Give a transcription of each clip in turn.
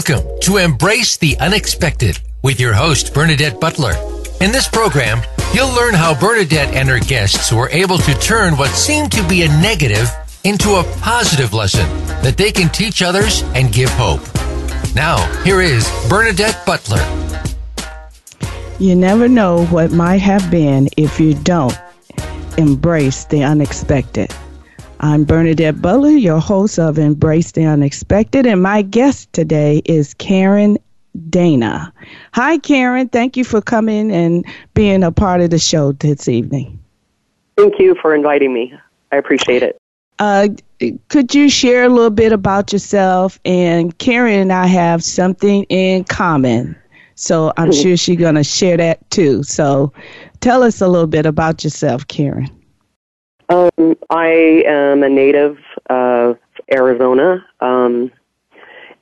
Welcome to Embrace the Unexpected with your host, Bernadette Butler. In this program, you'll learn how Bernadette and her guests were able to turn what seemed to be a negative into a positive lesson that they can teach others and give hope. Now, here is Bernadette Butler. You never know what might have been if you don't embrace the unexpected. I'm Bernadette Butler, your host of Embrace the Unexpected, and my guest today is Karen Dana. Hi, Karen. Thank you for coming and being a part of the show this evening. Thank you for inviting me. I appreciate it. Uh, could you share a little bit about yourself? And Karen and I have something in common. So I'm sure she's going to share that too. So tell us a little bit about yourself, Karen. Um, I am a native of Arizona um,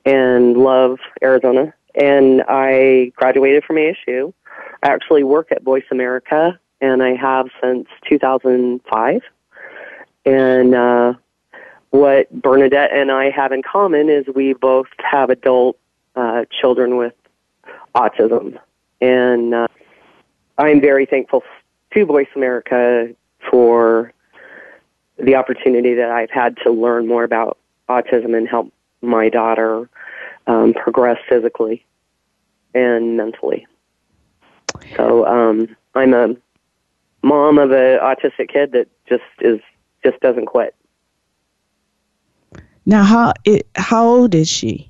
and love Arizona. And I graduated from ASU. I actually work at Voice America, and I have since 2005. And uh, what Bernadette and I have in common is we both have adult uh, children with autism. And uh, I'm very thankful to Voice America for the opportunity that I've had to learn more about autism and help my daughter um, progress physically and mentally. So um, I'm a mom of an autistic kid that just is just doesn't quit. Now, how it, how old is she?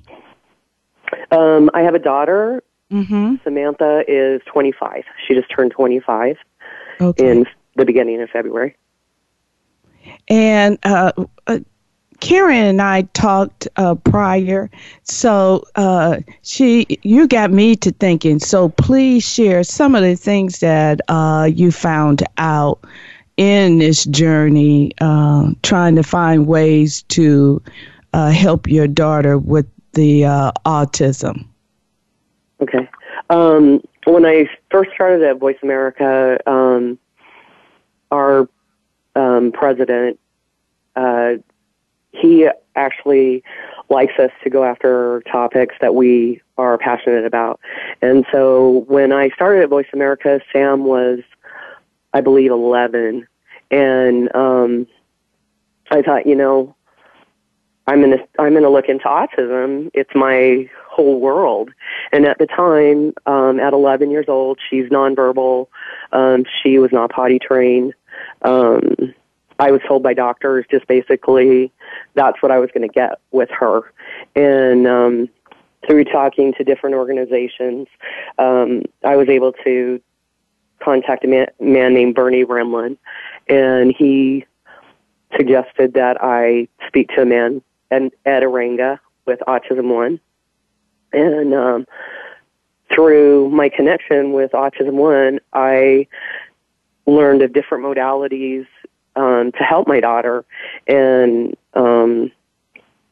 Um, I have a daughter. Mm-hmm. Samantha is 25. She just turned 25 Okay. in the beginning of February. And uh, uh, Karen and I talked uh, prior, so uh, she you got me to thinking. So please share some of the things that uh, you found out in this journey, uh, trying to find ways to uh, help your daughter with the autism. Okay. Um, when I first started at Voice America, um, our um, president, uh, he actually likes us to go after topics that we are passionate about. And so when I started at Voice America, Sam was, I believe, 11. And um, I thought, you know, I'm gonna I'm gonna look into autism. It's my whole world. And at the time, um, at 11 years old, she's nonverbal. Um, she was not potty trained. Um, I was told by doctors just basically that's what I was going to get with her. And um, through talking to different organizations, um, I was able to contact a man, man named Bernie Rimland, and he suggested that I speak to a man, and Ed Arranga, with Autism One. And um, through my connection with Autism One, I learned of different modalities um, to help my daughter. And um,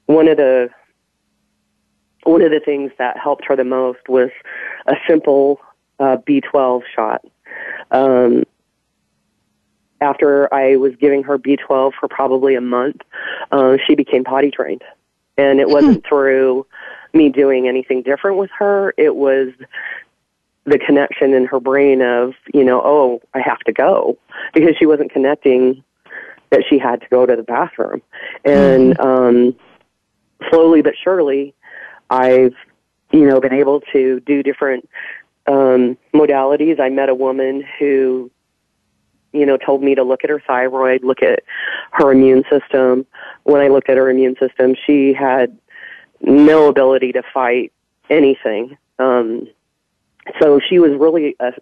one of the one of the things that helped her the most was a simple uh, B12 shot. Um, after I was giving her B12 for probably a month, uh, she became potty trained. And it wasn't through me doing anything different with her. It was the connection in her brain of, you know, oh, I have to go because she wasn't connecting that she had to go to the bathroom. And um, slowly but surely, I've, you know, been able to do different um, modalities. I met a woman who, you know, told me to look at her thyroid, look at her immune system. When I looked at her immune system, she had no ability to fight anything. Um, so she was really a,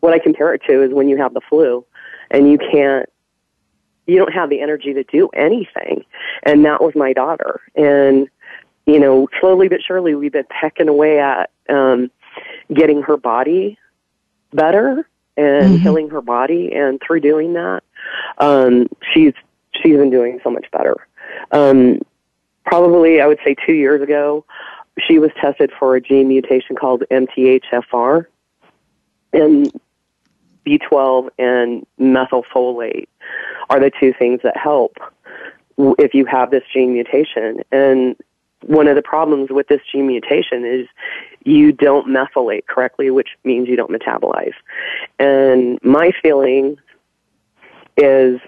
what I compare it to is when you have the flu and you can't, you don't have the energy to do anything. And that was my daughter. And, you know, slowly but surely we've been pecking away at, um, getting her body better and Mhm. healing her body. And through doing that, um, she's, she's been doing so much better. Um, probably, I would say two years ago, she was tested for a gene mutation called MTHFR. And B12 and methylfolate are the two things that help if you have this gene mutation. And one of the problems with this gene mutation is you don't methylate correctly, which means you don't metabolize. And my feeling is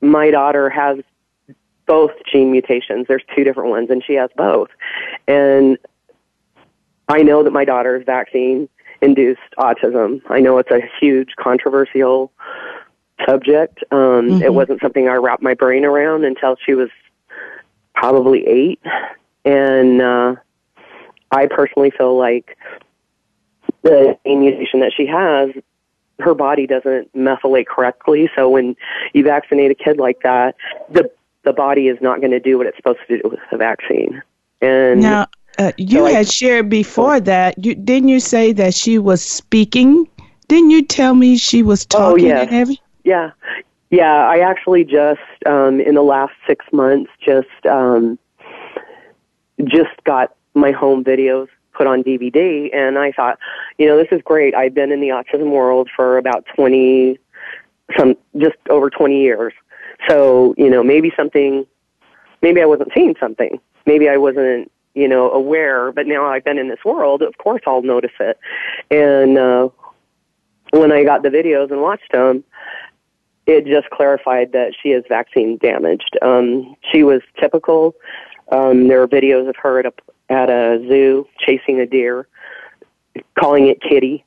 my daughter has both gene mutations. There's two different ones, and she has both. And I know that my daughter's vaccine induced autism. I know it's a huge controversial subject. Um, mm-hmm. It wasn't something I wrapped my brain around until she was probably eight. And uh, I personally feel like the mutation that she has, her body doesn't methylate correctly. So when you vaccinate a kid like that, the the body is not going to do what it's supposed to do with the vaccine. And now, uh, you so had I, shared before that. You didn't you say that she was speaking? Didn't you tell me she was oh, talking oh, yes. Yeah, yeah. I actually just um, in the last six months just um, just got my home videos put on DVD, and I thought, you know, this is great. I've been in the autism world for about twenty, some just over twenty years. So you know, maybe something, maybe I wasn't seeing something. Maybe I wasn't you know, aware, but now I've been in this world, of course I'll notice it. And uh, when I got the videos and watched them, it just clarified that she is vaccine damaged. Um, she was typical. Um, there are videos of her at a at a zoo chasing a deer, calling it kitty,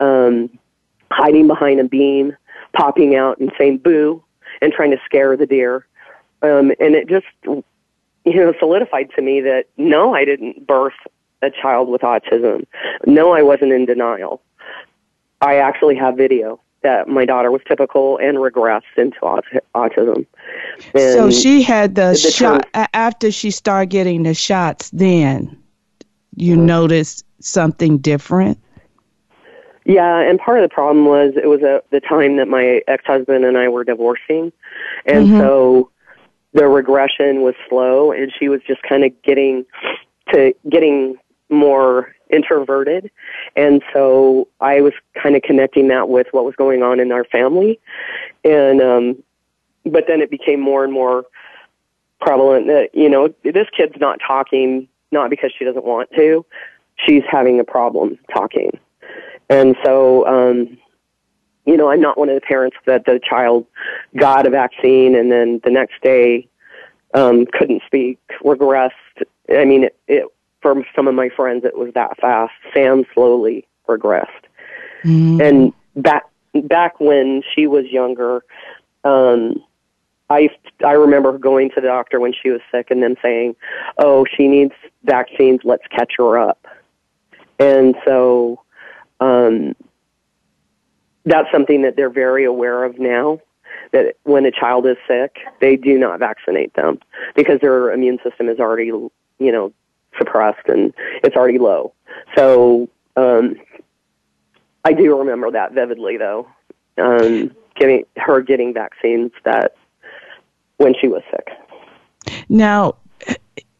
um, hiding behind a beam, popping out and saying boo, and trying to scare the deer. Um, and it just you know solidified to me that no, I didn't birth a child with autism. No, I wasn't in denial. I actually have video that my daughter was typical and regressed into autism. And so she had the, the shot term, after she started getting the shots. Then you mm-hmm. noticed something different. Yeah, and part of the problem was it was a, the time that my ex-husband and I were divorcing, and mm-hmm. so the regression was slow, and she was just kind of getting to getting more introverted. And so I was kind of connecting that with what was going on in our family. And, um, but then it became more and more prevalent that, you know, this kid's not talking, not because she doesn't want to, she's having a problem talking. And so, um, you know, I'm not one of the parents that the child got a vaccine and then the next day um, couldn't speak, regressed. I mean, it, it for some of my friends, it was that fast. Sam slowly regressed. Mm-hmm. And back back when she was younger, um, I I remember going to the doctor when she was sick and them saying, "Oh, she needs vaccines. Let's catch her up." And so, um, that's something that they're very aware of now. That when a child is sick, they do not vaccinate them because their immune system is already, you know, suppressed and it's already low. So um, I do remember that vividly, though. Um, getting her getting vaccines that when she was sick. Now,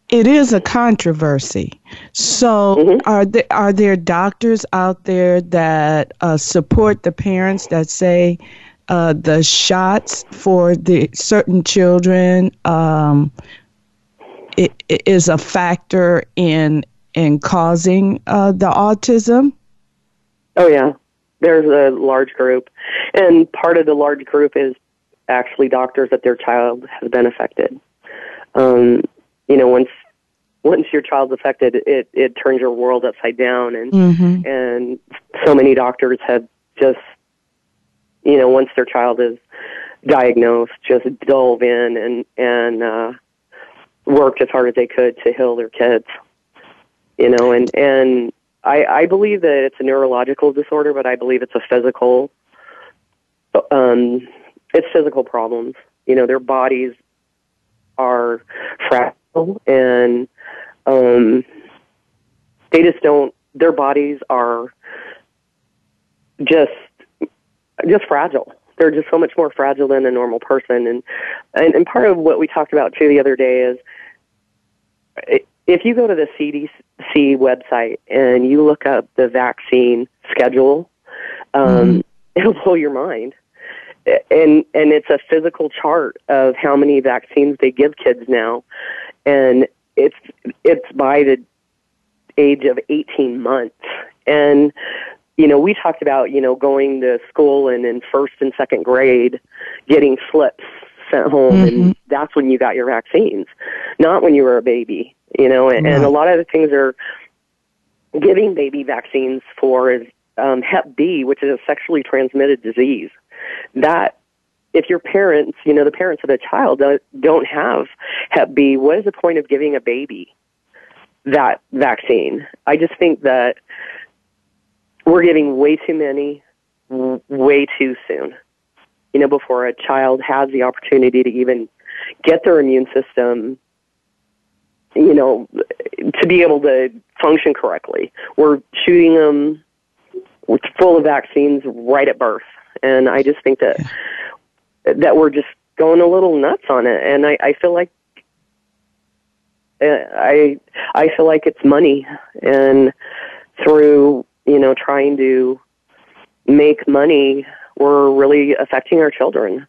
it is a controversy. So, mm-hmm. are there are there doctors out there that uh, support the parents that say uh, the shots for the certain children um, it, it is a factor in in causing uh, the autism? Oh yeah, there's a large group, and part of the large group is actually doctors that their child has been affected. Um, you know, once once your child's affected, it it turns your world upside down, and mm-hmm. and so many doctors have just, you know, once their child is diagnosed, just dove in and and uh, worked as hard as they could to heal their kids. You know, and and I I believe that it's a neurological disorder, but I believe it's a physical. Um, it's physical problems. You know, their bodies are fragile, and um, they just don't. Their bodies are just just fragile they're just so much more fragile than a normal person and and, and part of what we talked about too the other day is if you go to the CDC website and you look up the vaccine schedule, um, mm-hmm. it'll blow your mind. And and it's a physical chart of how many vaccines they give kids now, and it's it's by the age of 18 months. And, you know, we talked about, you know, going to school and in first and second grade getting slips sent home mm-hmm. and that's when you got your vaccines, not when you were a baby, you know, and, right. and a lot of the things are giving baby vaccines for is um, Hep B, which is a sexually transmitted disease. That if your parents, you know, the parents of the child don't have Hep B, what is the point of giving a baby that vaccine? I just think that we're giving way too many, way too soon. You know, before a child has the opportunity to even get their immune system, you know, to be able to function correctly. We're shooting them with full of vaccines right at birth, and I just think that that we're just going a little nuts on it. And I, I feel like uh, I I feel like it's money, and through you know trying to make money, we're really affecting our children,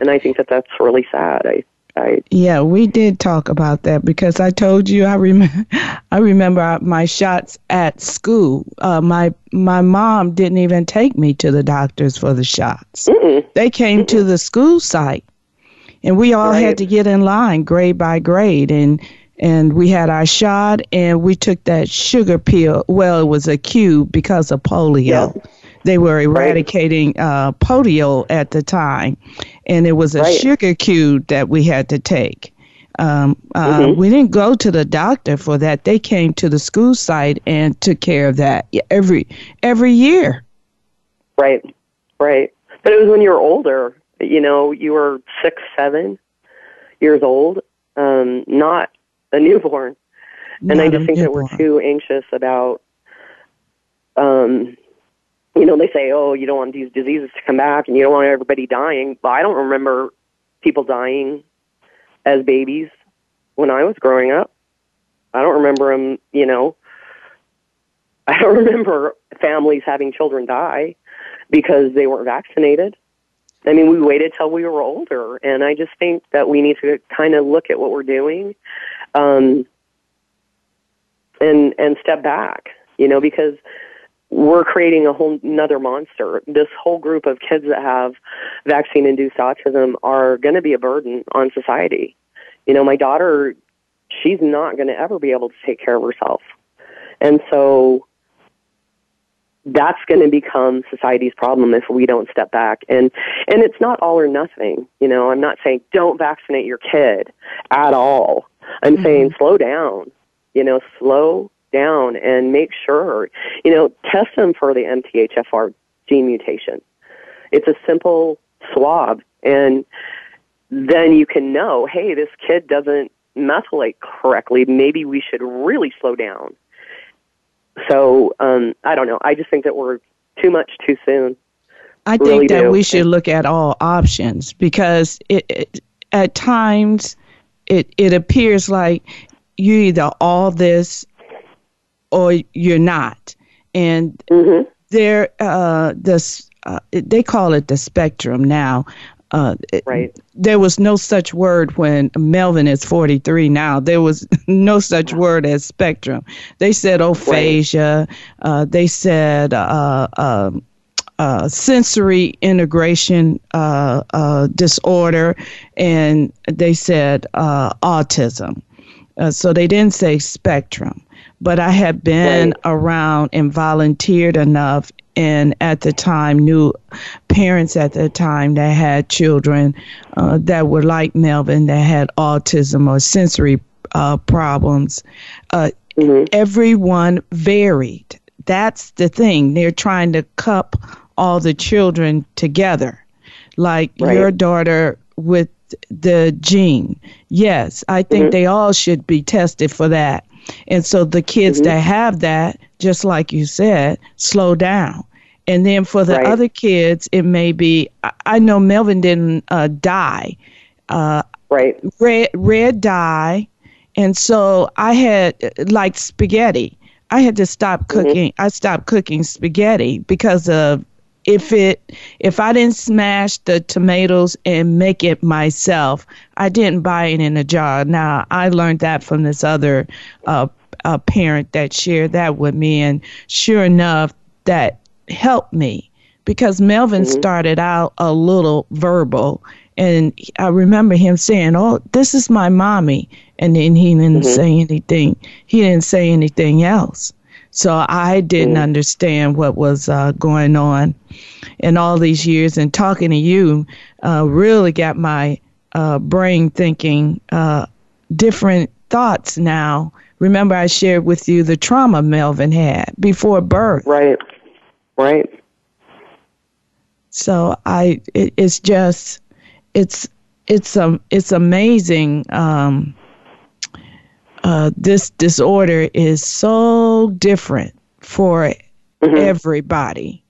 and I think that that's really sad. I I, yeah, we did talk about that because I told you I remember I remember my shots at school. Uh, my my mom didn't even take me to the doctors for the shots. Mm-mm. They came Mm-mm. to the school site, and we all right. had to get in line grade by grade, and and we had our shot, and we took that sugar pill. Well, it was a cube because of polio. Yeah. They were eradicating right. uh, polio at the time, and it was a right. sugar cube that we had to take. Um, uh, mm-hmm. We didn't go to the doctor for that. They came to the school site and took care of that every every year. Right, right. But it was when you were older. You know, you were six, seven years old, um, not a newborn. And not I just think newborn. that we're too anxious about um, you know, they say, oh, you don't want these diseases to come back and you don't want everybody dying. But I don't remember people dying as babies when I was growing up. I don't remember them, you know, I don't remember families having children die because they weren't vaccinated. I mean, we waited till we were older, and I just think that we need to kind of look at what we're doing, um, and and step back, you know, because we're creating a whole another monster. This whole group of kids that have vaccine induced autism are going to be a burden on society. You know, my daughter, she's not going to ever be able to take care of herself. And so that's going to become society's problem if we don't step back. And and it's not all or nothing. You know, I'm not saying don't vaccinate your kid at all. I'm mm-hmm. saying slow down. You know, slow down and make sure, you know, test them for the MTHFR gene mutation. It's a simple swab and then you can know, hey, this kid doesn't methylate correctly. Maybe we should really slow down. So um, I don't know. I just think that we're too much too soon. I think really that do. we should look at all options because it, it, at times it it appears like you either all this or you're not. And mm-hmm. there, uh, this uh, they call it the spectrum now. Uh, right. there was no such word when Melvin is 43 now. There was no such word as spectrum. They said aphasia. Uh, they said uh, um, uh, sensory integration uh, uh, disorder, and they said uh, autism. Uh, so they didn't say spectrum but I had been right. around and volunteered enough and at the time knew parents at the time that had children uh, that were like Melvin that had autism or sensory uh, problems. Uh, mm-hmm. Everyone varied. That's the thing. They're trying to cup all the children together. Like right. your daughter with the gene. Yes, I think mm-hmm. they all should be tested for that. And so the kids mm-hmm. that have that, just like you said, slow down. And then for the right. other kids, it may be. I know Melvin didn't uh, die. Uh, right. Red red dye, and so I had like spaghetti. I had to stop mm-hmm. cooking. Mm-hmm. I stopped cooking spaghetti because of if it if I didn't smash the tomatoes and make it myself, I didn't buy it in a jar. Now I learned that from this other uh, uh, parent that shared that with me, and sure enough, that helped me because Melvin mm-hmm. started out a little verbal and I remember him saying, "Oh, this is my mommy," and then he didn't mm-hmm. say anything. He didn't say anything else. So I didn't mm-hmm. understand what was uh, going on in all these years. And talking to you uh, really got my uh, brain thinking uh, different thoughts now. Remember, I shared with you the trauma Melvin had before birth. Right. Right. So I, it, it's just it's it's um it's amazing. Um, uh, this disorder is so different for mm-hmm. everybody.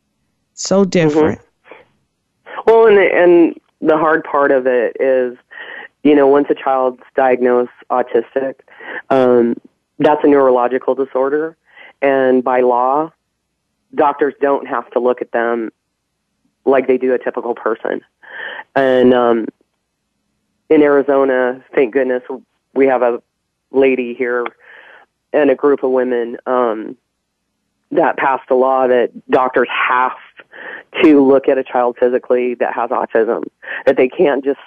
So different. Mm-hmm. Well, and and the hard part of it is, you know, once a child's diagnosed autistic, um, that's a neurological disorder, and by law, doctors don't have to look at them like they do a typical person. And um, in Arizona, thank goodness, we have a lady here and a group of women um, that passed a law that doctors have to look at a child physically that has autism. That they can't just,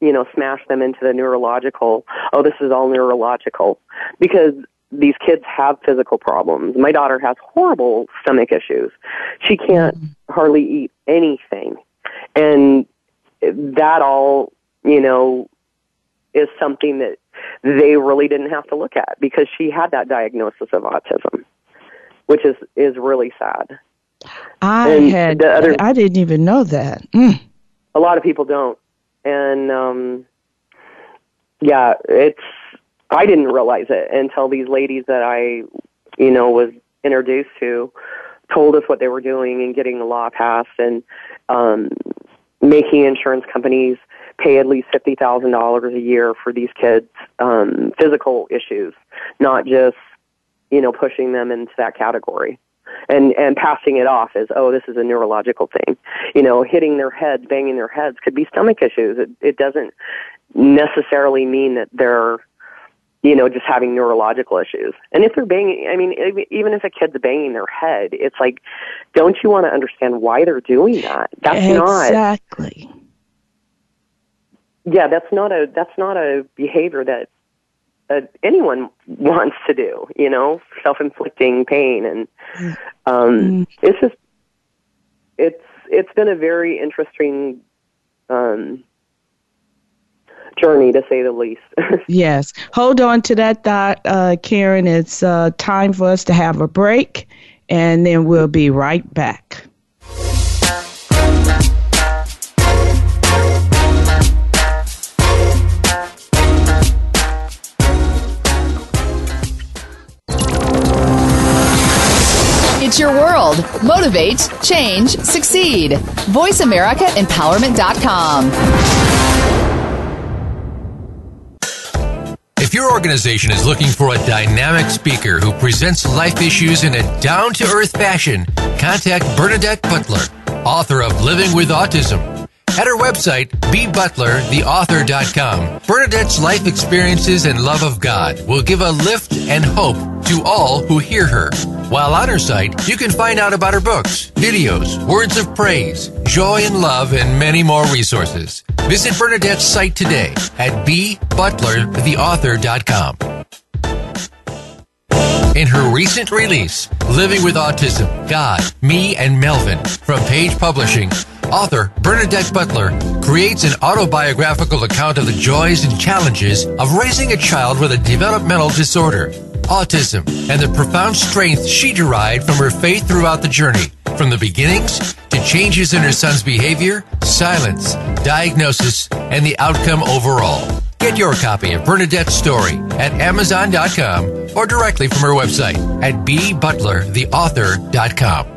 you know, smash them into the neurological. Oh, this is all neurological because these kids have physical problems. My daughter has horrible stomach issues. She can't hardly eat anything. And that all, you know, is something that they really didn't have to look at because she had that diagnosis of autism, which is is really sad. I and had other, I didn't even know that. Mm. A lot of people don't, and um, yeah, it's I didn't realize it until these ladies that I, you know, was introduced to told us what they were doing and getting the law passed and um, making insurance companies pay at least fifty thousand dollars a year for these kids' um, physical issues, not just you know pushing them into that category and and passing it off as oh this is a neurological thing you know hitting their heads banging their heads could be stomach issues it it doesn't necessarily mean that they're you know, just having neurological issues. And if they're banging, I mean, even if a kid's banging their head, it's like, don't you want to understand why they're doing that? That's exactly. not exactly. Yeah, that's not a that's not a behavior that uh, anyone wants to do. You know, self-inflicting pain, and um, mm. it's just it's it's been a very interesting um, journey, to say the least. yes. Hold on to that thought, uh, Karen. It's uh, time for us to have a break, and then we'll be right back. It's your world. Motivate, change, succeed. VoiceAmericaEmpowerment.com. If your organization is looking for a dynamic speaker who presents life issues in a down to earth fashion, contact Bernadette Butler, author of Living with Autism. At her website, bbutlertheauthor.com, Bernadette's life experiences and love of God will give a lift and hope to all who hear her. While on her site, you can find out about her books, videos, words of praise, joy and love, and many more resources. Visit Bernadette's site today at bbutlertheauthor.com. In her recent release, Living with Autism, God, Me, and Melvin, from Page Publishing, author Bernadette Butler creates an autobiographical account of the joys and challenges of raising a child with a developmental disorder autism, and the profound strength she derived from her faith throughout the journey, from the beginnings to changes in her son's behavior, silence, diagnosis, and the outcome overall. Get your copy of Bernadette's story at Amazon.com or directly from her website at bbutlertheauthor.com.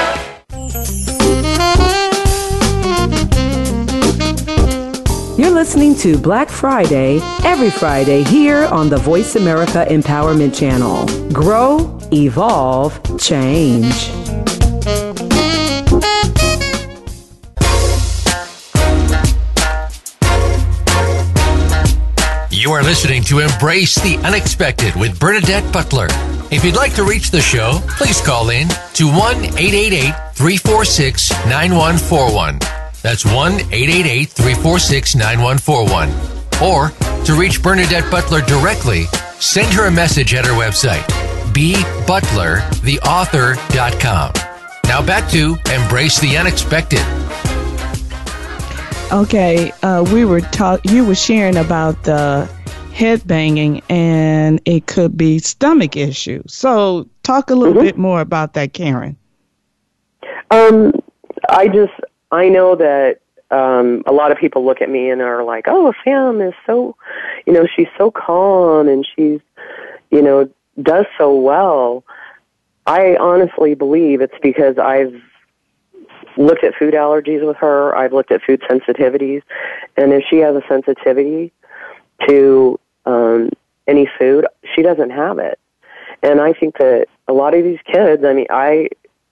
Listening to Black Friday every Friday here on the Voice America Empowerment Channel. Grow, evolve, change. You are listening to Embrace the Unexpected with Bernadette Butler. If you'd like to reach the show, please call in to 1 888 346 9141. That's 1 888 346 9141. Or to reach Bernadette Butler directly, send her a message at her website, bbutlertheauthor.com. Now back to Embrace the Unexpected. Okay, uh, we were talk. You were sharing about the head banging, and it could be stomach issues. So, talk a little mm-hmm. bit more about that, Karen. Um, I just I know that um, a lot of people look at me and are like, "Oh, Sam is so, you know, she's so calm and she's, you know, does so well." I honestly believe it's because I've looked at food allergies with her. I've looked at food sensitivities, and if she has a sensitivity to um, any food, she doesn't have it. And I think that a lot of these kids. I mean, I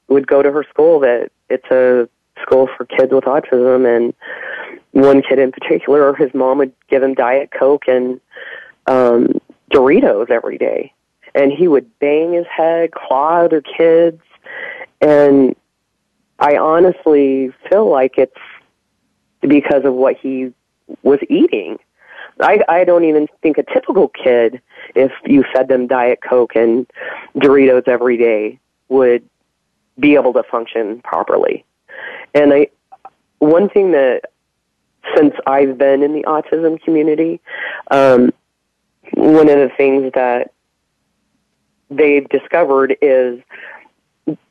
would go to her school that it's a school for kids with autism, and one kid in particular, his mom would give him Diet Coke and um, Doritos every day, and he would bang his head, claw other kids, and I honestly feel like it's because of what he was eating. I I don't even think a typical kid, if you fed them Diet Coke and Doritos every day, would be able to function properly. And I, one thing that since I've been in the autism community, um, one of the things that they've discovered is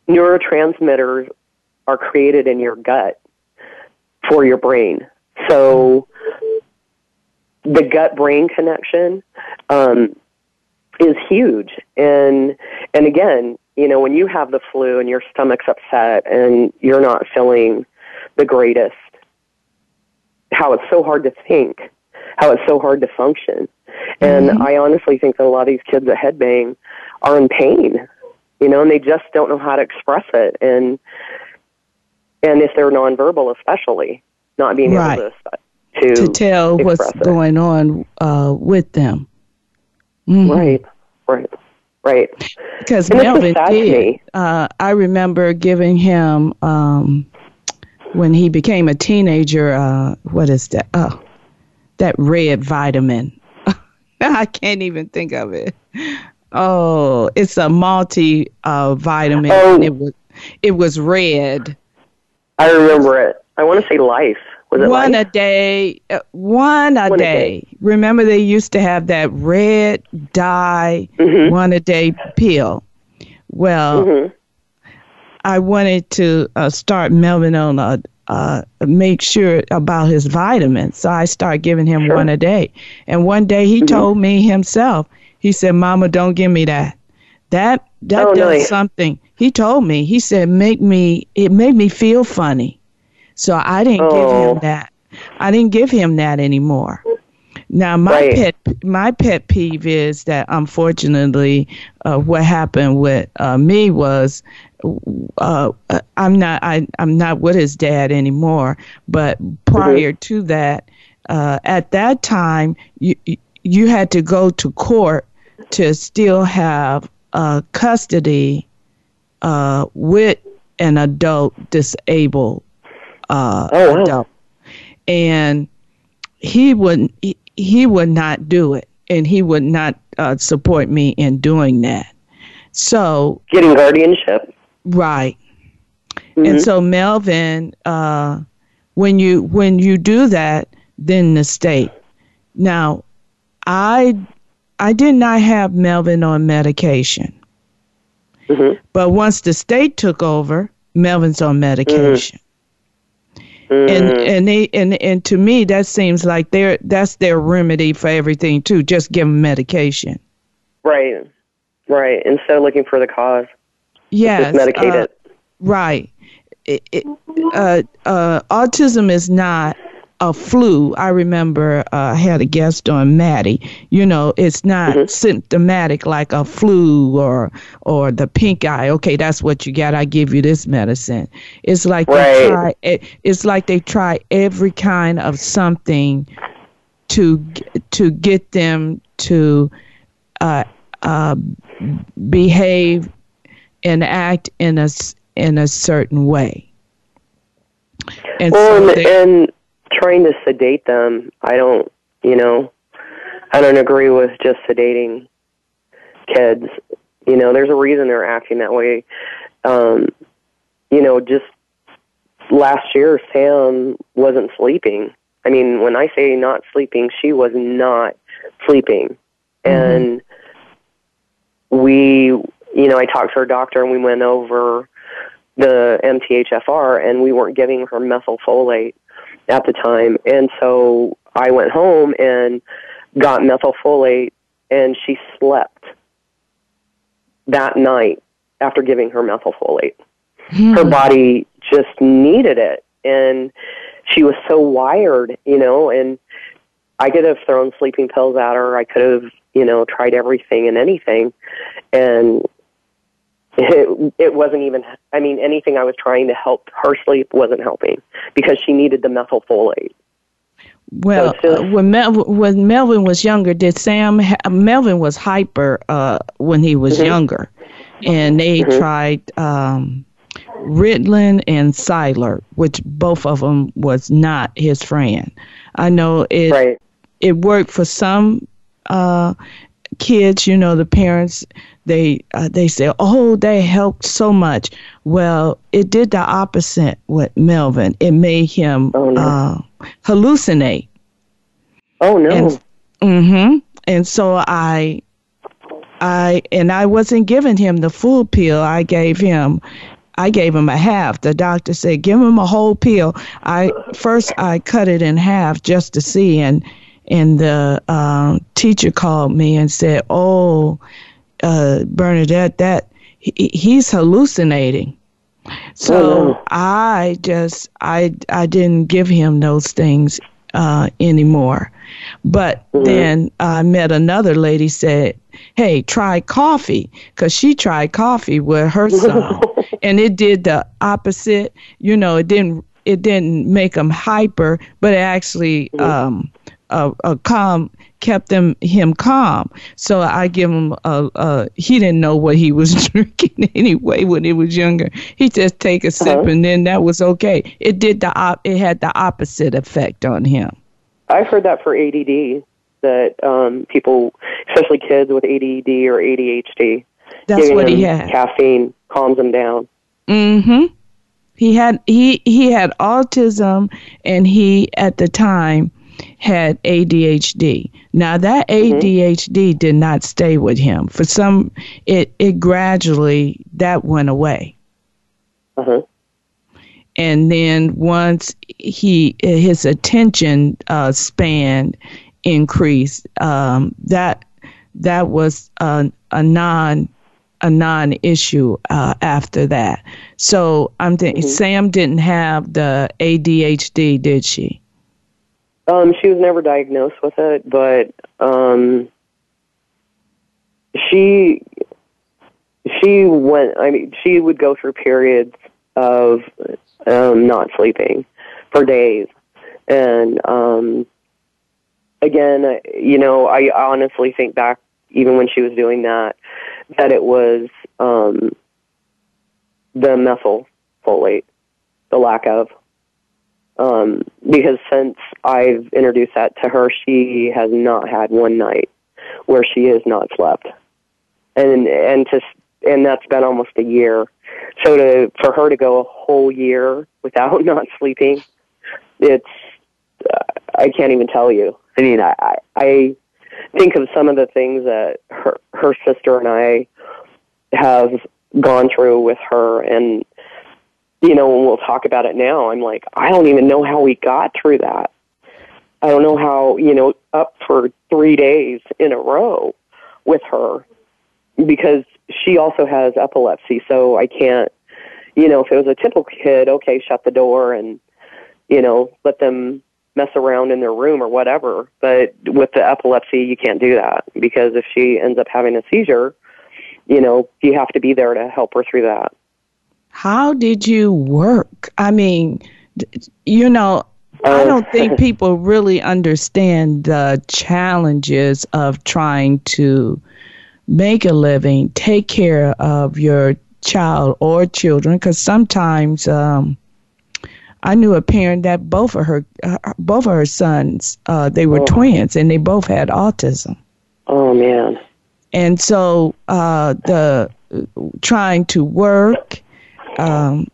neurotransmitters are created in your gut for your brain. So the gut brain connection um, is huge. And and again, you know, when you have the flu and your stomach's upset and you're not feeling the greatest, how it's so hard to think, how it's so hard to function. And mm-hmm. I honestly think that a lot of these kids that headbang are in pain, you know, and they just don't know how to express it. And and if they're nonverbal, especially not being right. able to to, to tell what's it. going on uh, with them. Mm-hmm. Right, right. Right. Because Melvin did. Uh, I remember giving him um, when he became a teenager. Uh, what is that? Oh, that red vitamin. I can't even think of it. Oh, it's a multi uh, vitamin. Oh. It was it was red. I remember it. I want to say life. One life? a day? Uh, one a one day. day. Remember, they used to have that red dye mm-hmm. one a day pill. Well, mm-hmm. I wanted to uh, start Melvin on a uh, make sure about his vitamins. So I started giving him sure. one a day. And one day he mm-hmm. told me himself, he said, Mama, don't give me that. That that oh, does something. He told me, he said, make me it made me feel funny. So I didn't oh. give him oh. that. I didn't give him that anymore. Now my right. pet my pet peeve is that unfortunately, uh, what happened with uh, me was uh, I'm not I, I'm not with his dad anymore. But prior mm-hmm. to that, uh, at that time, you you had to go to court to still have uh, custody uh, with an adult disabled uh, oh, wow. and he would he, he, would not do it, and he would not uh, support me in doing that. So getting guardianship, right? Mm-hmm. And so Melvin, uh, when you when you do that, then the state Now, I I did not have Melvin on medication. Mm-hmm. But once the state took over, Melvin's on medication. Mm. And and they and and to me that seems like their that's their remedy for everything too. Just give them medication. right, right. Instead of looking for the cause, Yes, just medicate uh, it. Right. It, it, uh, uh, autism is not a flu. I remember uh, I had a guest on Maddie. You know, it's not Mm-hmm. symptomatic like a flu or or the pink eye. Okay, that's what you got. I give you this medicine. It's like they Right. try. It, it's like they try every kind of something to to get them to uh, uh, behave and act in a in a certain way. And Well, so they, and trying to sedate them, I don't, you know, I don't agree with just sedating kids. You know, there's a reason they're acting that way. Um, you know, just last year, Sam wasn't sleeping. I mean, when I say not sleeping, she was not sleeping. And we, you know, I talked to her doctor and we went over the MTHFR and we weren't giving her methylfolate at the time. And so I went home and got methylfolate and she slept that night after giving her methylfolate. Hmm. Her body just needed it and she was so wired, you know, and I could have thrown sleeping pills at her. I could have, you know, tried everything and anything and it, it wasn't even i mean anything i was trying to help her sleep wasn't helping because she needed the methylfolate well, so uh, when Mel, when Melvin was younger, did Sam? Ha- Melvin was hyper uh, when he was younger, and they tried um, Ritalin and Cylert, which both of them was not his friend. I know it. right it worked for some uh, kids. You know, the parents they uh, they say, "Oh, they helped so much." Well, it did the opposite with Melvin. It made him Oh, no. uh, hallucinate. oh no And, mm-hmm. And so I, I and I wasn't giving him the full pill. I gave him, I gave him a half. The doctor said, "Give him a whole pill." I first I cut it in half just to see, and and the um, teacher called me and said, "Oh, uh, Bernadette, that he, he's hallucinating." So Oh. I just I I didn't give him those things uh, anymore. But then I met another lady said, "Hey, try coffee," because she tried coffee with her son, and it did the opposite. You know, it didn't it didn't make them hyper, but it actually um, a, a calm kept them him calm. So I give him a, a he didn't know what he was drinking anyway when he was younger. He just take a sip Uh-huh. and then that was okay. It did the op- it had the opposite effect on him. i've heard that for add that um people especially kids with add or adhd That's giving what he had. caffeine calms them down Mhm. He had he he had autism and he at the time had ADHD. Now that ADHD did not stay with him. For some it it gradually that went away. uh-huh And then once he his attention uh, span increased, um, that that was a, a non a non issue uh, after that. So I'm thinking Sam didn't have the ADHD, did she? Um, she was never diagnosed with it, but um, she she went. I mean, she would go through periods of um, not sleeping for days, and um, again, you know, I honestly think back even when she was doing that, that it was um, the methylfolate, the lack of um, because since I've introduced that to her, she has not had one night where she has not slept, and and to and that's been almost a year. So to for her to go a whole year without not sleeping, it's uh, I can't even tell you. I mean, I, I think of some of the things that her her sister and I have gone through with her, and you know, when we'll talk about it now, I'm like, I don't even know how we got through that. I don't know how, you know, up for three days in a row with her because she also has epilepsy, so I can't, you know, if it was a typical kid, okay, shut the door and, you know, let them mess around in their room or whatever. But with the epilepsy, you can't do that because if she ends up having a seizure, you know, you have to be there to help her through that. How did you work? I mean, you know, I don't think people really understand the challenges of trying to make a living, take care of your child or children, because sometimes um, I knew a parent that both of her uh, both of her sons uh, they were oh. twins and they both had autism. Oh man! And so uh, the trying to work um,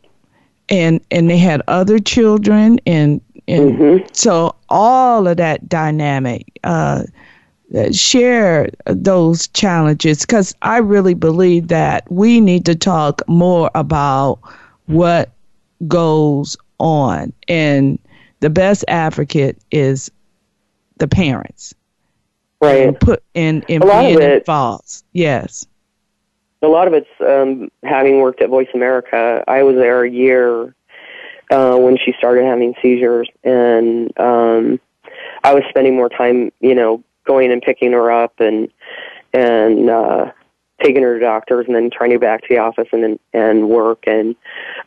and and they had other children, and and mm-hmm. so all of that dynamic. Uh, share those challenges because I really believe that we need to talk more about what goes on, and the best advocate is the parents. Right. And put in in being involved. Yes a lot of it's um, having worked at Voice America. I was there a year uh, when she started having seizures, and um, I was spending more time, you know, going and picking her up and and uh, taking her to doctors, and then trying to get back to the office and and work. And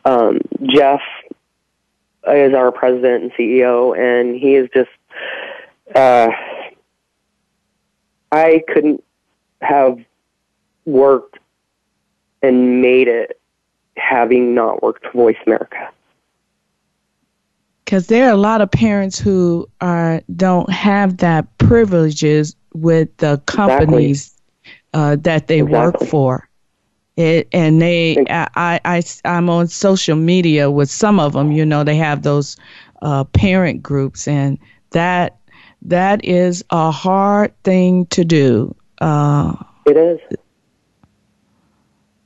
um, Jeff is our president and CEO, and he is just. Uh, I couldn't have worked and made it having not worked for Voice America. Because there are a lot of parents who are don't have that privileges with the companies exactly. uh, that they exactly. work for. It, and they, I, I, I'm on social media with some of them. You know, they have those uh, parent groups, and that that is a hard thing to do. Uh, it is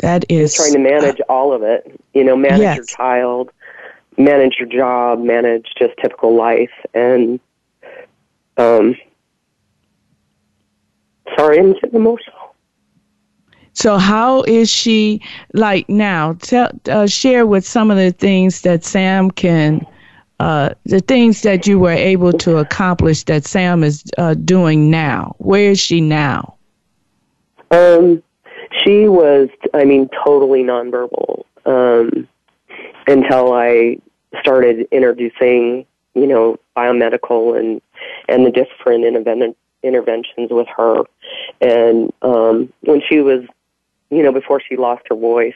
that is trying to manage uh, all of it. You know, manage yes. your child, manage your job, manage just typical life, and um, sorry, I'm getting emotional. So, how is she like now? Tell, uh, share with some of the things that Sam can, uh, the things that you were able to accomplish that Sam is uh, doing now. Where is she now? Um, she was, I mean, totally nonverbal um, until I started introducing, you know, biomedical and and the different interven- interventions with her. And um, when she was, you know, before she lost her voice,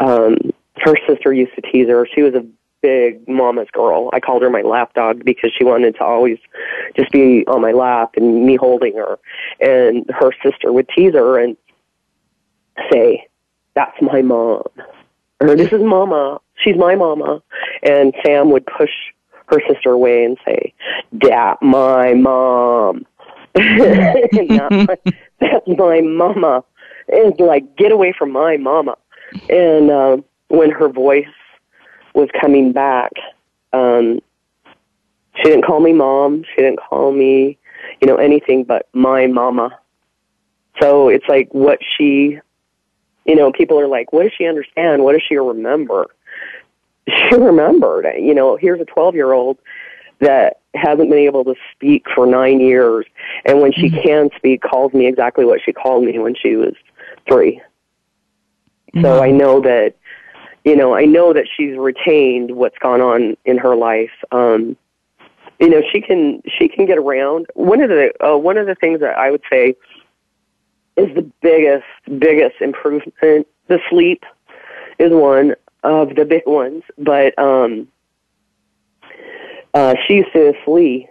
um, her sister used to tease her. She was a big mama's girl. I called her my lap dog because she wanted to always just be on my lap and me holding her. And her sister would tease her and say, that's my mom. Or this is mama. She's my mama. And Sam would push her sister away and say, that my mom. that's, my, that's my mama. And like, get away from my mama. And uh, when her voice was coming back, um, she didn't call me mom. She didn't call me, you know, anything but my mama. So it's like what she you know, people are like, what does she understand? What does she remember? She remembered, you know, here's a 12 year old that hasn't been able to speak for nine years, and when she mm-hmm. can speak, calls me exactly what she called me when she was 3 mm-hmm. So I know that, you know, I know that she's retained what's gone on in her life. Um, you know, she can she can get around. One of the uh, one of the things that I would say is the biggest, biggest improvement. The sleep is one of the big ones, but um, uh, she used to flee.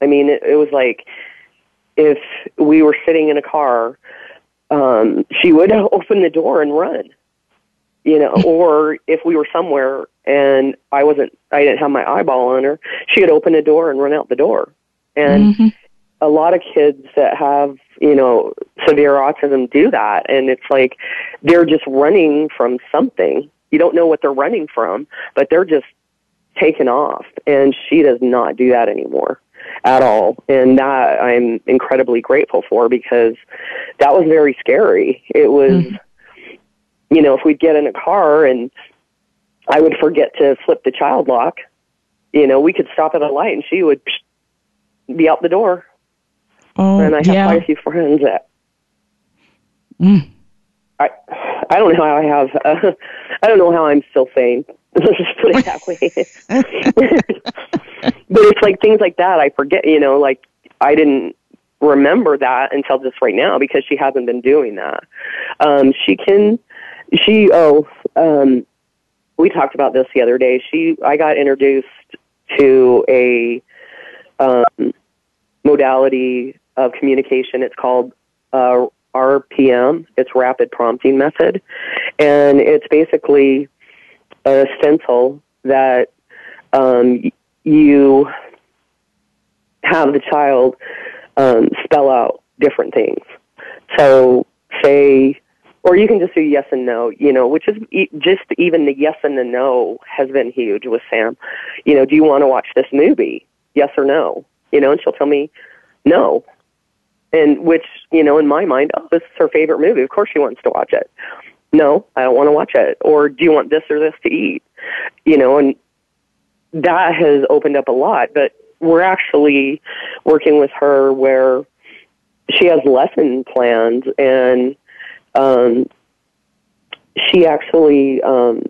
I mean, it, it was like if we were sitting in a car, um, she would open the door and run. You know, or if we were somewhere and I wasn't, I didn't have my eyeball on her, she would open the door and run out the door. And mm-hmm a lot of kids that have, you know, severe autism do that. And it's like they're just running from something. You don't know what they're running from, but they're just taken off. And she does not do that anymore at all. And that I'm incredibly grateful for because that was very scary. It was, mm-hmm. you know, if we'd get in a car and I would forget to flip the child lock, you know, we could stop at a light and she would be out the door. Oh, and I have yeah. quite a few friends that. Mm. I I don't know how I have. Uh, I don't know how I'm still sane. Let's just put it that way. but it's like things like that I forget. You know, like I didn't remember that until just right now because she hasn't been doing that. Um, she can. She oh. Um, we talked about this the other day. She I got introduced to a um, modality of communication. It's called uh, RPM. It's Rapid Prompting Method, and it's basically a stencil that um, you have the child um, spell out different things. So, say, or you can just do yes and no, you know, which is e- just even the yes and the no has been huge with Sam. You know, do you want to watch this movie? Yes or no? You know, and she'll tell me no. And which, you know, in my mind, oh, this is her favorite movie. Of course she wants to watch it. No, I don't want to watch it. Or do you want this or this to eat? You know, and that has opened up a lot. But we're actually working with her where she has lesson plans and um, she actually um,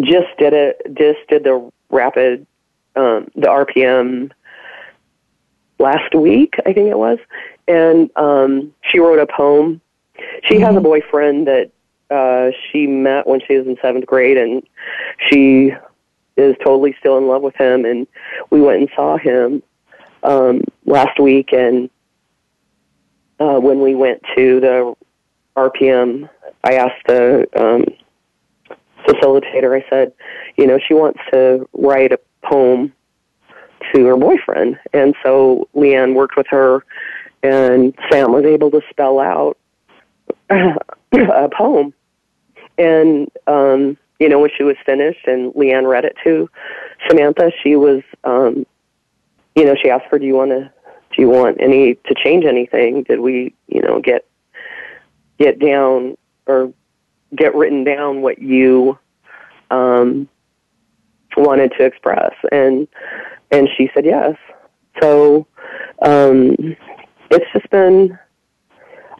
just did it. Just did the rapid, um, the RPM last week, I think it was, and um, she wrote a poem. She mm-hmm. has a mm-hmm. boyfriend that uh, she met when she was in seventh grade, and she is totally still in love with him. And we went and saw him um, last week, and uh, when we went to the RPM, I asked the um, facilitator. I said, you know, she wants to write a poem to her boyfriend. And so Leanne worked with her, and Sam was able to spell out a poem. And, um, you know, when she was finished and Leanne read it to Samantha, she was, um, you know, she asked her, do you want to, do you want any, to change anything? Did we, you know, get, get down or get written down what you, um, wanted to express? And, and she said yes. So um, it's just been.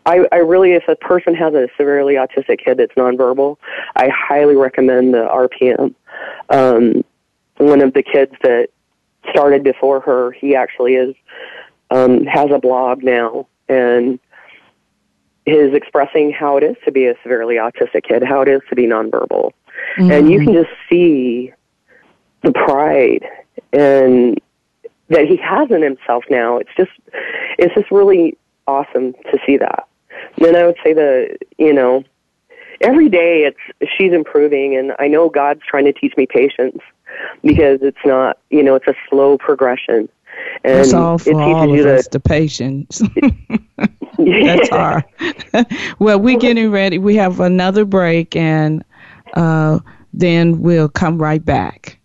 I, I really, if a person has a severely autistic kid that's nonverbal, I highly recommend the RPM. Um, one of the kids that started before her, he actually is um, has a blog now and is expressing how it is to be a severely autistic kid, how it is to be nonverbal, mm-hmm. and you can just see the pride and that he has in himself now. It's just it's just really awesome to see that. And I would say the you know every day it's she's improving, and I know God's trying to teach me patience because it's not you know it's a slow progression. And That's all for all of us, the patience. That's hard. well, we're getting ready. We have another break, and uh, then we'll come right back.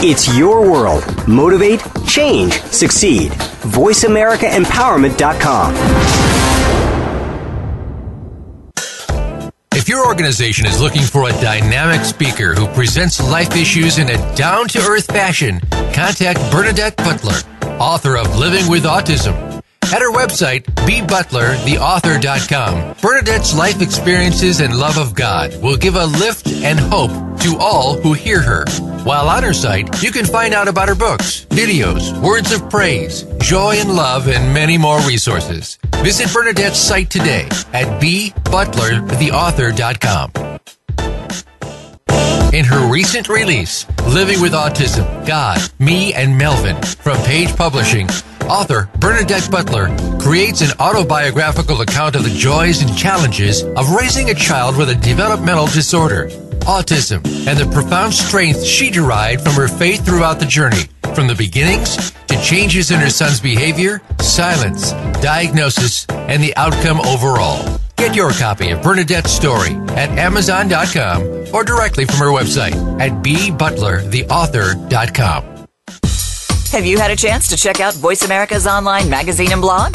It's your world. Motivate, change, succeed. VoiceAmericaEmpowerment.com. If your organization is looking for a dynamic speaker who presents life issues in a down to earth fashion, contact Bernadette Butler, author of Living with Autism. At her website, bbutlertheauthor.com, Bernadette's life experiences and love of God will give a lift and hope to all who hear her. While on her site, you can find out about her books, videos, words of praise, joy and love, and many more resources. Visit Bernadette's site today at bbutlertheauthor.com. In her recent release, Living with Autism, God, Me, and Melvin, from Page Publishing, Author Bernadette Butler creates an autobiographical account of the joys and challenges of raising a child with a developmental disorder, autism, and the profound strength she derived from her faith throughout the journey, from the beginnings to changes in her son's behavior, silence, diagnosis, and the outcome overall. Get your copy of Bernadette's story at Amazon.com or directly from her website at bbutlertheauthor.com. Have you had a chance to check out Voice America's online magazine and blog?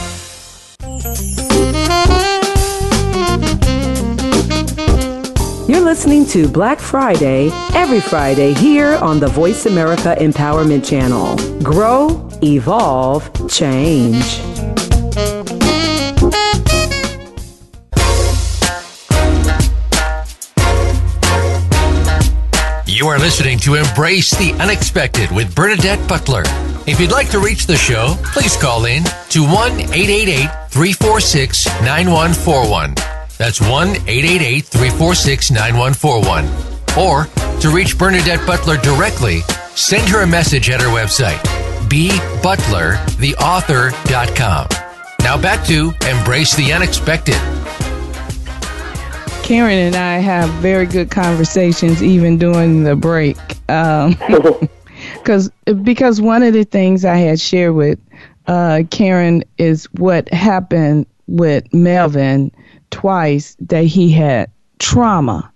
You're listening to Black Friday every Friday here on the Voice America Empowerment Channel. Grow, evolve, change. You are listening to Embrace the Unexpected with Bernadette Butler. If you'd like to reach the show, please call in to 1 888 346 9141. That's 1 888 346 9141. Or to reach Bernadette Butler directly, send her a message at her website, bbutlertheauthor.com. Now back to Embrace the Unexpected. Karen and I have very good conversations even during the break. Um, Cause, because one of the things I had shared with uh, Karen is what happened with Melvin twice that he had trauma.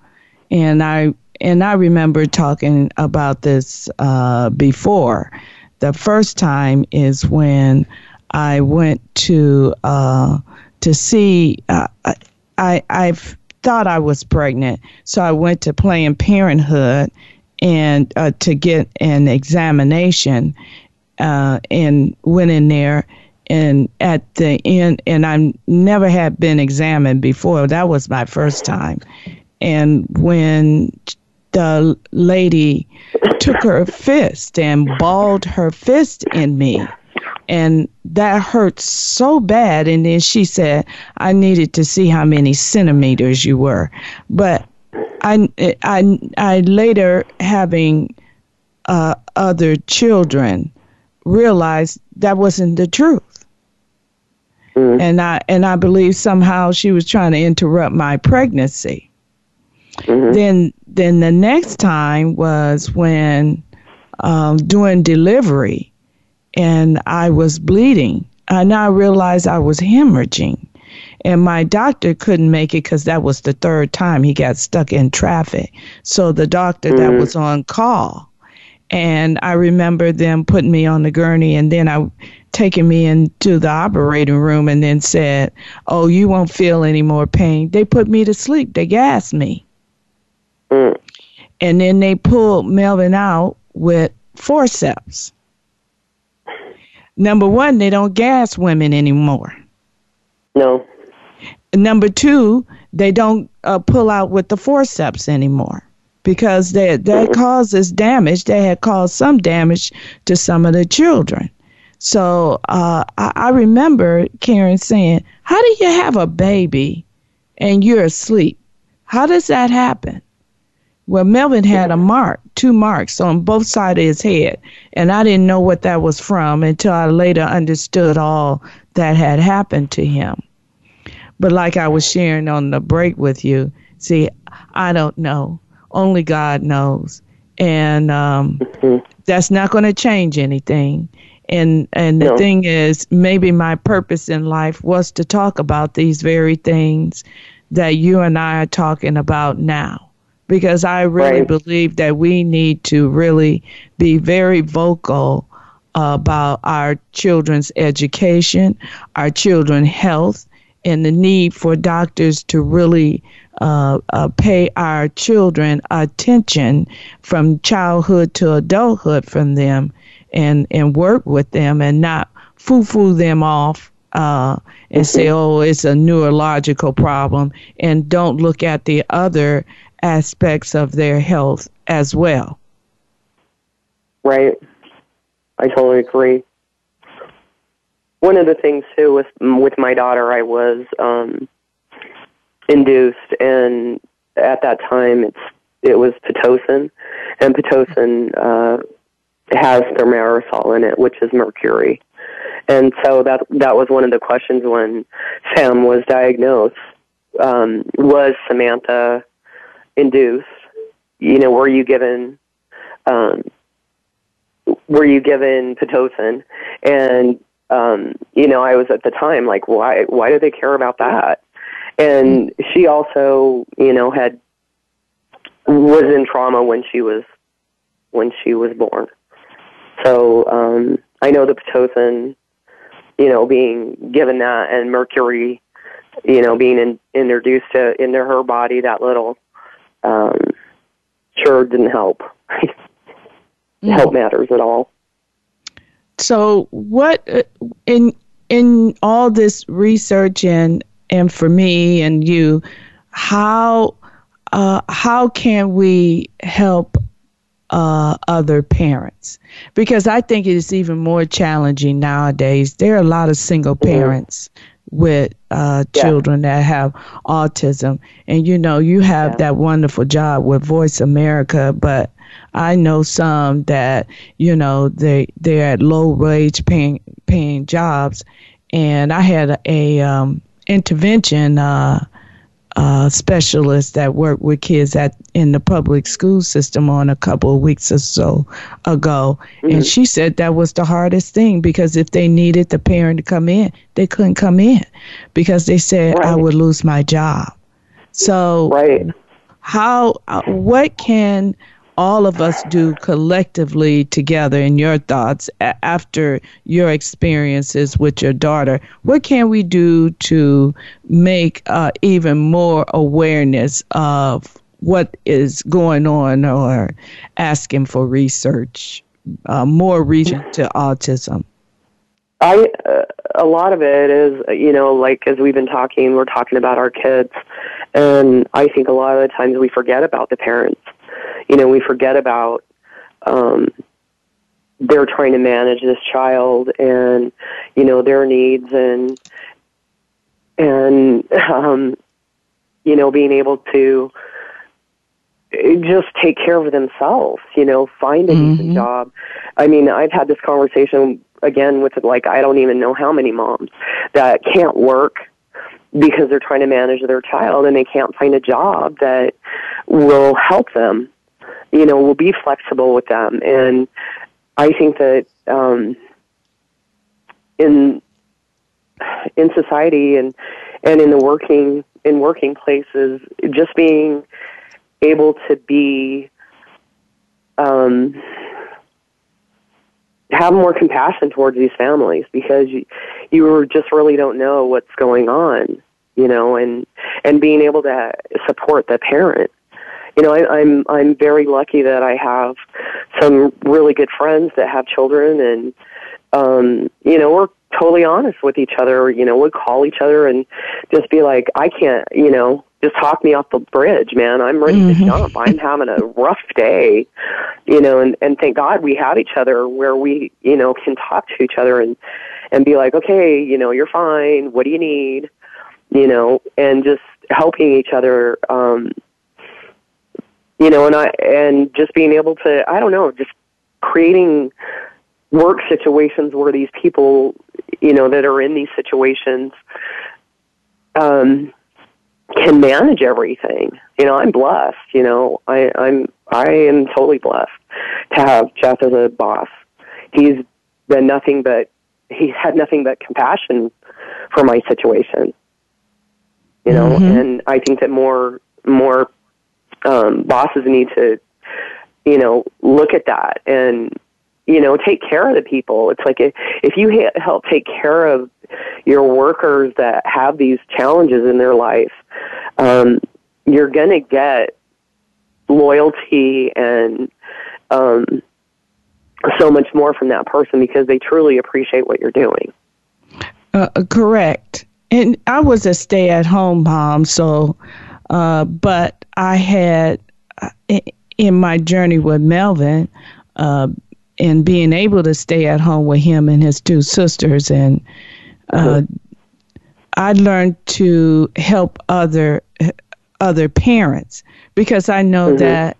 And I and I remember talking about this uh, before. The first time is when I went to uh, to see. Uh, I I've thought I was pregnant, so I went to Planned Parenthood and uh, to get an examination, uh, and went in there. And at the end, and I never had been examined before. That was my first time. And when the lady took her fist and balled her fist in me, and that hurt so bad. And then she said, I needed to see how many centimeters you were. But I, I, I later, having uh, other children, realized that wasn't the truth. Mm-hmm. And I and I believe somehow she was trying to interrupt my pregnancy. Mm-hmm. Then then the next time was when um, doing delivery, and I was bleeding, and I realized I was hemorrhaging. And my doctor couldn't make it because that was the third time he got stuck in traffic. So the doctor mm. that was on call, and I remember them putting me on the gurney, and then I taking me into the operating room, and then said, "Oh, you won't feel any more pain." They put me to sleep. They gassed me, mm. and then they pulled Melvin out with forceps. Number one, they don't gas women anymore. No. Number two, they don't uh, pull out with the forceps anymore because they, that causes damage. They had caused some damage to some of the children. So uh, I, I remember Karen saying, How do you have a baby and you're asleep? How does that happen? Well, Melvin had a mark, two marks on both sides of his head, and I didn't know what that was from until I later understood all that had happened to him. But like I was sharing on the break with you, see, I don't know. Only God knows. And um, mm-hmm. that's not going to change anything. And and the no. thing is, maybe my purpose in life was to talk about these very things that you and I are talking about now. Because I really right. believe that we need to really be very vocal about our children's education, our children's health, and the need for doctors to really uh, uh, pay our children attention from childhood to adulthood from them and, and work with them and not foo foo them off uh, and say, oh, it's a neurological problem, and don't look at the other aspects of their health as well. Right. I totally agree. One of the things too with with my daughter, I was um, induced, and at that time, it's it was pitocin, and pitocin uh, has thimerosal in it, which is mercury. And so that that was one of the questions when Sam was diagnosed. Um, was Samantha induced? You know, were you given um, were you given pitocin? And um, you know, I was at the time like, why why do they care about that? And she also, you know, had was in trauma when she was when she was born. So um, I know the pitocin, you know, being given that and mercury, you know, being in, introduced to into her body that little, um, sure didn't help. help matters at all. So what uh, in in all this research and and for me and you, how uh, how can we help uh, other parents? Because I think it is even more challenging nowadays. There are a lot of single mm-hmm. parents mm-hmm. with uh, yeah. children that have autism, and you know you have yeah. that wonderful job with Voice America, but I know some that you know they they're at low wage paying paying jobs, and I had a, a um, intervention uh, uh, specialist that worked with kids at in the public school system on a couple of weeks or so ago, mm-hmm. and she said that was the hardest thing because if they needed the parent to come in, they couldn't come in because they said right. I would lose my job. So, right. how uh, what can all of us do collectively together in your thoughts after your experiences with your daughter. What can we do to make uh, even more awareness of what is going on or asking for research uh, more reaching to autism? I uh, a lot of it is you know like as we've been talking we're talking about our kids and I think a lot of the times we forget about the parents you know, we forget about um, they're trying to manage this child and you know their needs and and um, you know being able to just take care of themselves. You know, find a mm-hmm. decent job. I mean, I've had this conversation again with like I don't even know how many moms that can't work because they're trying to manage their child and they can't find a job that will help them you know, will be flexible with them. And I think that um, in in society and and in the working in working places, just being able to be um, have more compassion towards these families because you you just really don't know what's going on, you know, and and being able to support the parent you know, I, I'm I'm very lucky that I have some really good friends that have children, and um, you know, we're totally honest with each other. You know, we call each other and just be like, I can't, you know, just talk me off the bridge, man. I'm ready mm-hmm. to jump. I'm having a rough day, you know, and and thank God we have each other where we, you know, can talk to each other and and be like, okay, you know, you're fine. What do you need? You know, and just helping each other um you know, and I and just being able to I don't know, just creating work situations where these people, you know, that are in these situations um can manage everything. You know, I'm blessed, you know. I I'm I am totally blessed to have Jeff as a boss. He's been nothing but he's had nothing but compassion for my situation. You know, mm-hmm. and I think that more more um, bosses need to, you know, look at that and, you know, take care of the people. It's like if, if you ha- help take care of your workers that have these challenges in their life, um, you're going to get loyalty and um, so much more from that person because they truly appreciate what you're doing. Uh, correct. And I was a stay at home mom, so, uh, but I had, uh, in my journey with Melvin, uh, and being able to stay at home with him and his two sisters, and uh, I learned to help other other parents because I know mm-hmm. that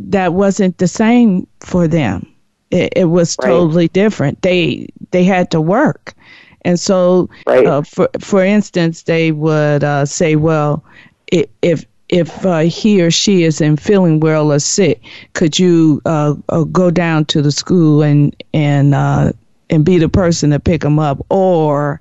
that wasn't the same for them. It, it was right. totally different. They they had to work, and so right. uh, for for instance, they would uh, say, "Well, if if uh, he or she isn't feeling well or sick, could you uh, uh, go down to the school and and uh, and be the person to pick them up, or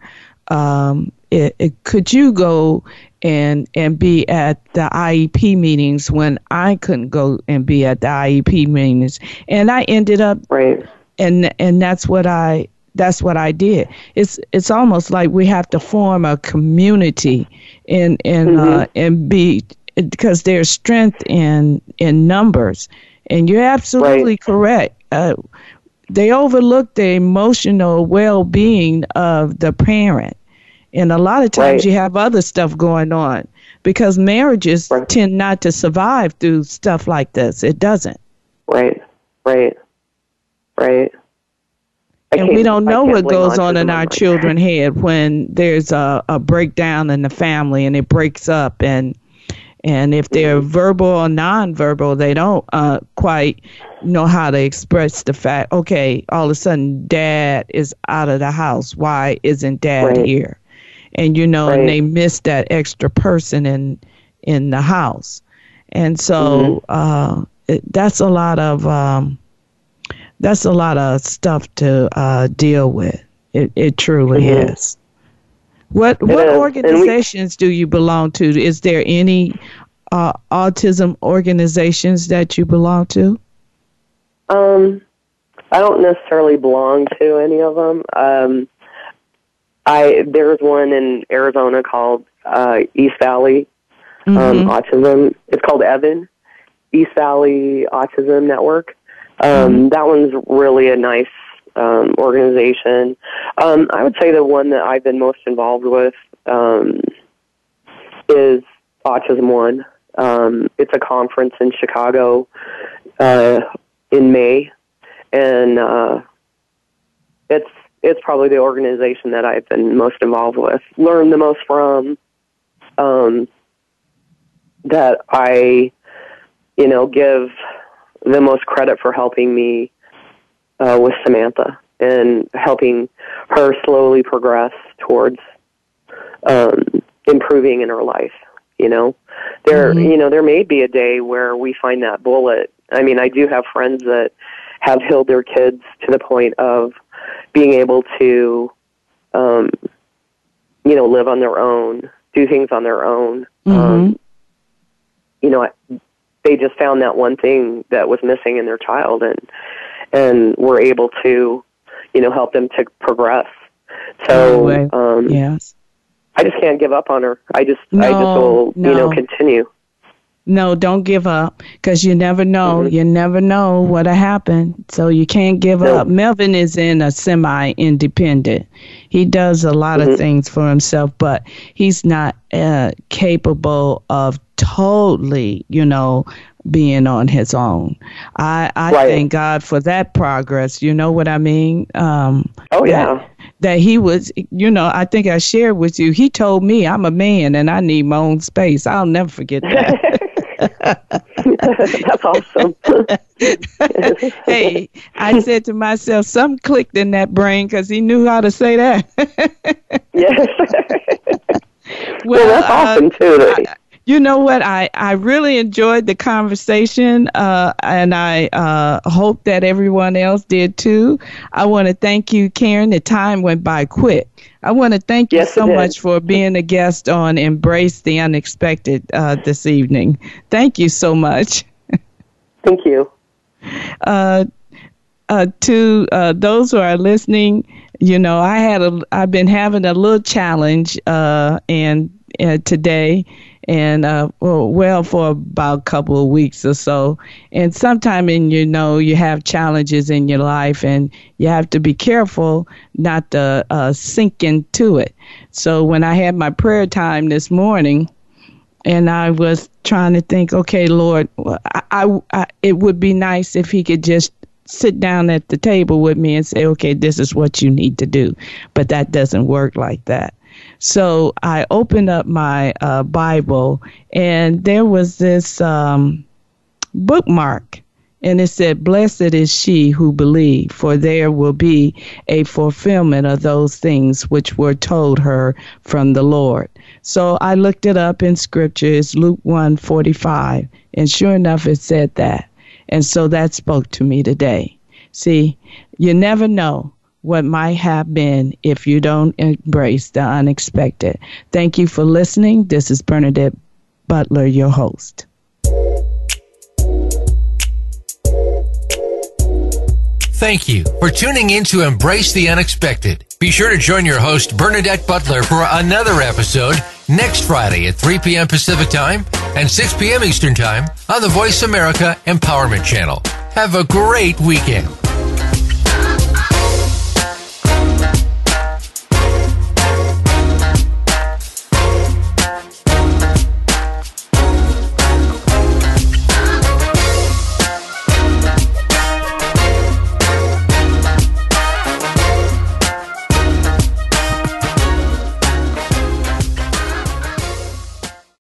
um, it, it, could you go and and be at the IEP meetings when I couldn't go and be at the IEP meetings, and I ended up right, and and that's what I that's what I did. It's it's almost like we have to form a community and and mm-hmm. uh, and be because there's strength in in numbers, and you're absolutely right. correct. Uh, they overlook the emotional well-being of the parent and a lot of times right. you have other stuff going on because marriages right. tend not to survive through stuff like this. It doesn't. Right, right, right. I and we don't know what goes on in our children's head when there's a, a breakdown in the family and it breaks up and and if they're mm-hmm. verbal or nonverbal, they don't uh, quite know how to express the fact. Okay, all of a sudden, dad is out of the house. Why isn't dad right. here? and you know, right. and they miss that extra person in in the house, and so mm-hmm. uh, it, that's a lot of um, that's a lot of stuff to uh, deal with. It it truly mm-hmm. is. What what organizations we, do you belong to? Is there any uh, autism organizations that you belong to? Um, I don't necessarily belong to any of them. Um, I there's one in Arizona called uh, East Valley um, mm-hmm. Autism. It's called Evan East Valley Autism Network. Um, mm-hmm. That one's really a nice um, organization. Um, I would say the one that I've been most involved with um, is Autism One. Um, it's a conference in Chicago uh, in May, and uh, it's it's probably the organization that I've been most involved with, learned the most from, um, that I, you know, give the most credit for helping me uh, with Samantha and helping her slowly progress towards um, improving in her life. You know, there, mm-hmm. you know, there may be a day where we find that bullet. I mean, I do have friends that have healed their kids to the point of being able to, um, you know, live on their own, do things on their own. Mm-hmm. Um, you know, they just found that one thing that was missing in their child, and and we're able to, you know, help them to progress. So, um, yes, I just can't give up on her. I just, no, I just will, no. you know, continue. No, don't give up because you never know. Mm-hmm. You never know what'll happen. So you can't give no. up. Melvin is in a semi independent. He does a lot mm-hmm. of things for himself, but he's not uh, capable of totally, you know, being on his own. I, I right. thank God for that progress. You know what I mean? Um, oh, yeah. That, that he was, you know, I think I shared with you, he told me I'm a man and I need my own space. I'll never forget that. That's awesome. hey, I said to myself, something clicked in that brain because he knew how to say that. yes. well, well, that's uh, awesome too. I, you know what? I, I really enjoyed the conversation, uh, and I uh, hope that everyone else did too. I want to thank you, Karen. The time went by quick. I want to thank you yes, so much for being a guest on Embrace the Unexpected uh, this evening. Thank you so much. Thank you. Uh, uh, to uh, those who are listening, you know, I had a, I've been having a little challenge, uh, and uh, today, and uh, well for about a couple of weeks or so. And sometime in you know you have challenges in your life, and you have to be careful not to uh, sink into it. So when I had my prayer time this morning, and I was trying to think, okay, Lord, I, I, I it would be nice if He could just sit down at the table with me and say, okay, this is what you need to do. But that doesn't work like that. So I opened up my uh, Bible, and there was this um, bookmark, and it said, Blessed is she who believed, for there will be a fulfillment of those things which were told her from the Lord. So I looked it up in scripture, it's Luke 1 45, and sure enough, it said that. And so that spoke to me today. See, you never know what might have been if you don't embrace the unexpected. Thank you for listening. This is Bernadette Butler, your host. Thank you for tuning in to Embrace the Unexpected. Be sure to join your host, Bernadette Butler, for another episode next Friday at 3 p.m. Pacific Time and 6 p.m. Eastern Time on the Voice America Empowerment Channel. Have a great weekend.